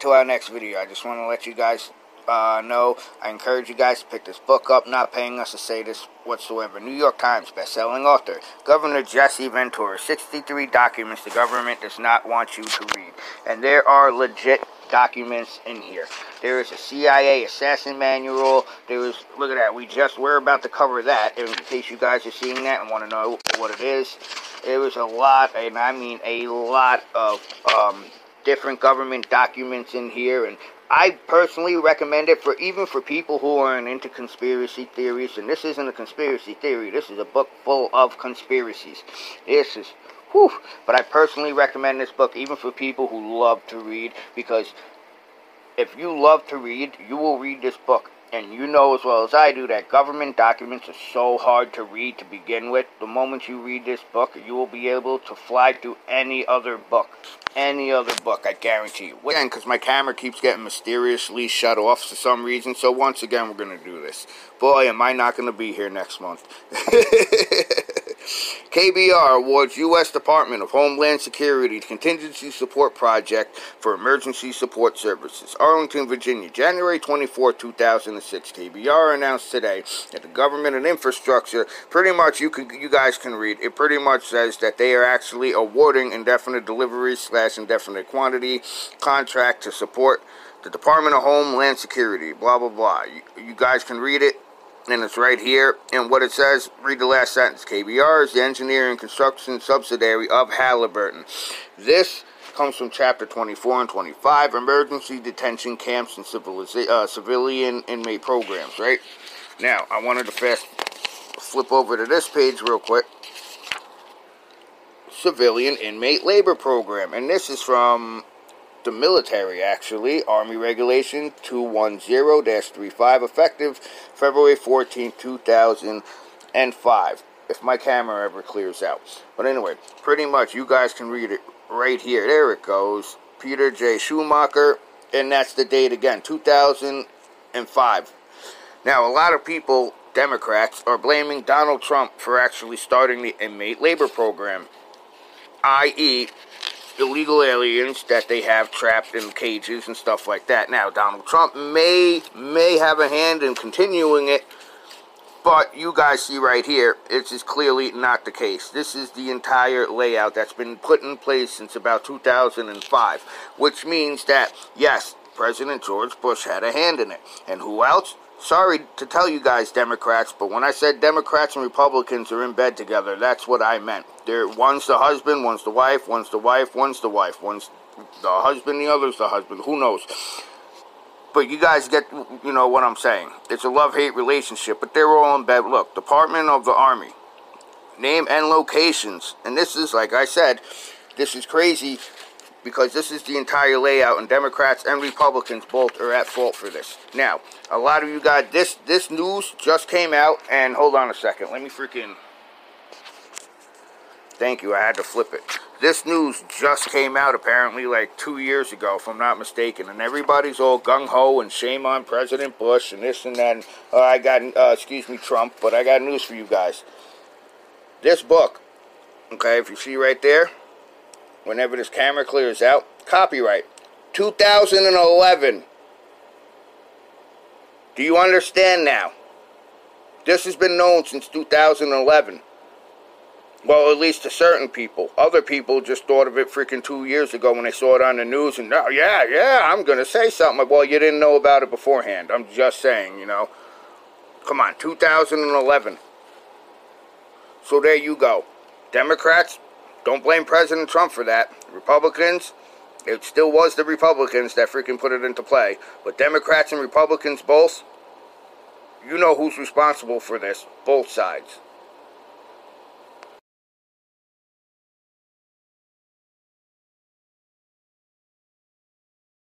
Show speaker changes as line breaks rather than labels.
until our next video, I just want to let you guys uh, know, I encourage you guys to pick this book up, not paying us to say this whatsoever. New York Times best-selling author, Governor Jesse Ventura, 63 documents the government does not want you to read. And there are legit documents in here. There is a CIA assassin manual. There is, look at that, we just, we're about to cover that, in case you guys are seeing that and want to know what it is. There was a lot, and I mean a lot of um, different government documents in here, and I personally recommend it for even for people who aren't into conspiracy theories. And this isn't a conspiracy theory. This is a book full of conspiracies. This is, whew. But I personally recommend this book even for people who love to read because if you love to read, you will read this book. And you know as well as I do that government documents are so hard to read to begin with. The moment you read this book, you will be able to fly through any other book. Any other book, I guarantee you. Again, because my camera keeps getting mysteriously shut off for some reason. So once again, we're going to do this. Boy, am I not going to be here next month. KBR awards U.S. Department of Homeland Security Contingency Support Project for Emergency Support Services. Arlington, Virginia, January 24, 2006. KBR announced today that the government and infrastructure, pretty much you can you guys can read, it pretty much says that they are actually awarding indefinite delivery slash indefinite quantity contract to support the Department of Homeland Security, blah, blah, blah. You, you guys can read it and it's right here. And what it says, read the last sentence. KBR is the engineering construction subsidiary of Halliburton. This comes from chapter 24 and 25, emergency detention camps and uh, civilian inmate programs, right? Now, I wanted to fast flip over to this page real quick. Civilian inmate labor program. And this is from the military, actually. Army Regulation 210-35, effective February 14, 2005. If my camera ever clears out. But anyway, pretty much you guys can read it right here. There it goes. Peter J. Schoomaker. And that's the date again, 2005. Now, a lot of people, Democrats, are blaming Donald Trump for actually starting the inmate labor program, i.e., illegal aliens that they have trapped in cages and stuff like that. Now, Donald Trump may may have a hand in continuing it, but you guys see right here, it's just clearly not the case. This is the entire layout that's been put in place since about 2005, which means that, yes, President George Bush had a hand in it. And who else? Sorry to tell you guys, Democrats, but when I said Democrats and Republicans are in bed together, that's what I meant. They're, one's the husband, one's the wife, one's the wife, one's the wife, one's the husband, the other's the husband. Who knows? But you guys get, you know what I'm saying. It's a love-hate relationship, but they're all in bed. Look, Department of the Army, name and locations. And this is, like I said, this is crazy because this is the entire layout and Democrats and Republicans both are at fault for this. Now, a lot of you guys, this, this news just came out and hold on a second. Let me freaking... Thank you, I had to flip it. This news just came out apparently like two years ago, if I'm not mistaken, and everybody's all gung-ho and shame on President Bush and this and that. And, uh, I got, uh, excuse me, Trump, but I got news for you guys. This book, okay, if you see right there, whenever this camera clears out. Copyright 2011. Do you understand now? This has been known since 2011. Well, at least to certain people. Other people just thought of it freaking two years ago when they saw it on the news and, oh, yeah, yeah, I'm going to say something. Well, you didn't know about it beforehand. I'm just saying, you know. Come on, 2011. So there you go. Democrats, don't blame President Trump for that. Republicans, it still was the Republicans that freaking put it into play. But Democrats and Republicans both, you know who's responsible for this. Both sides.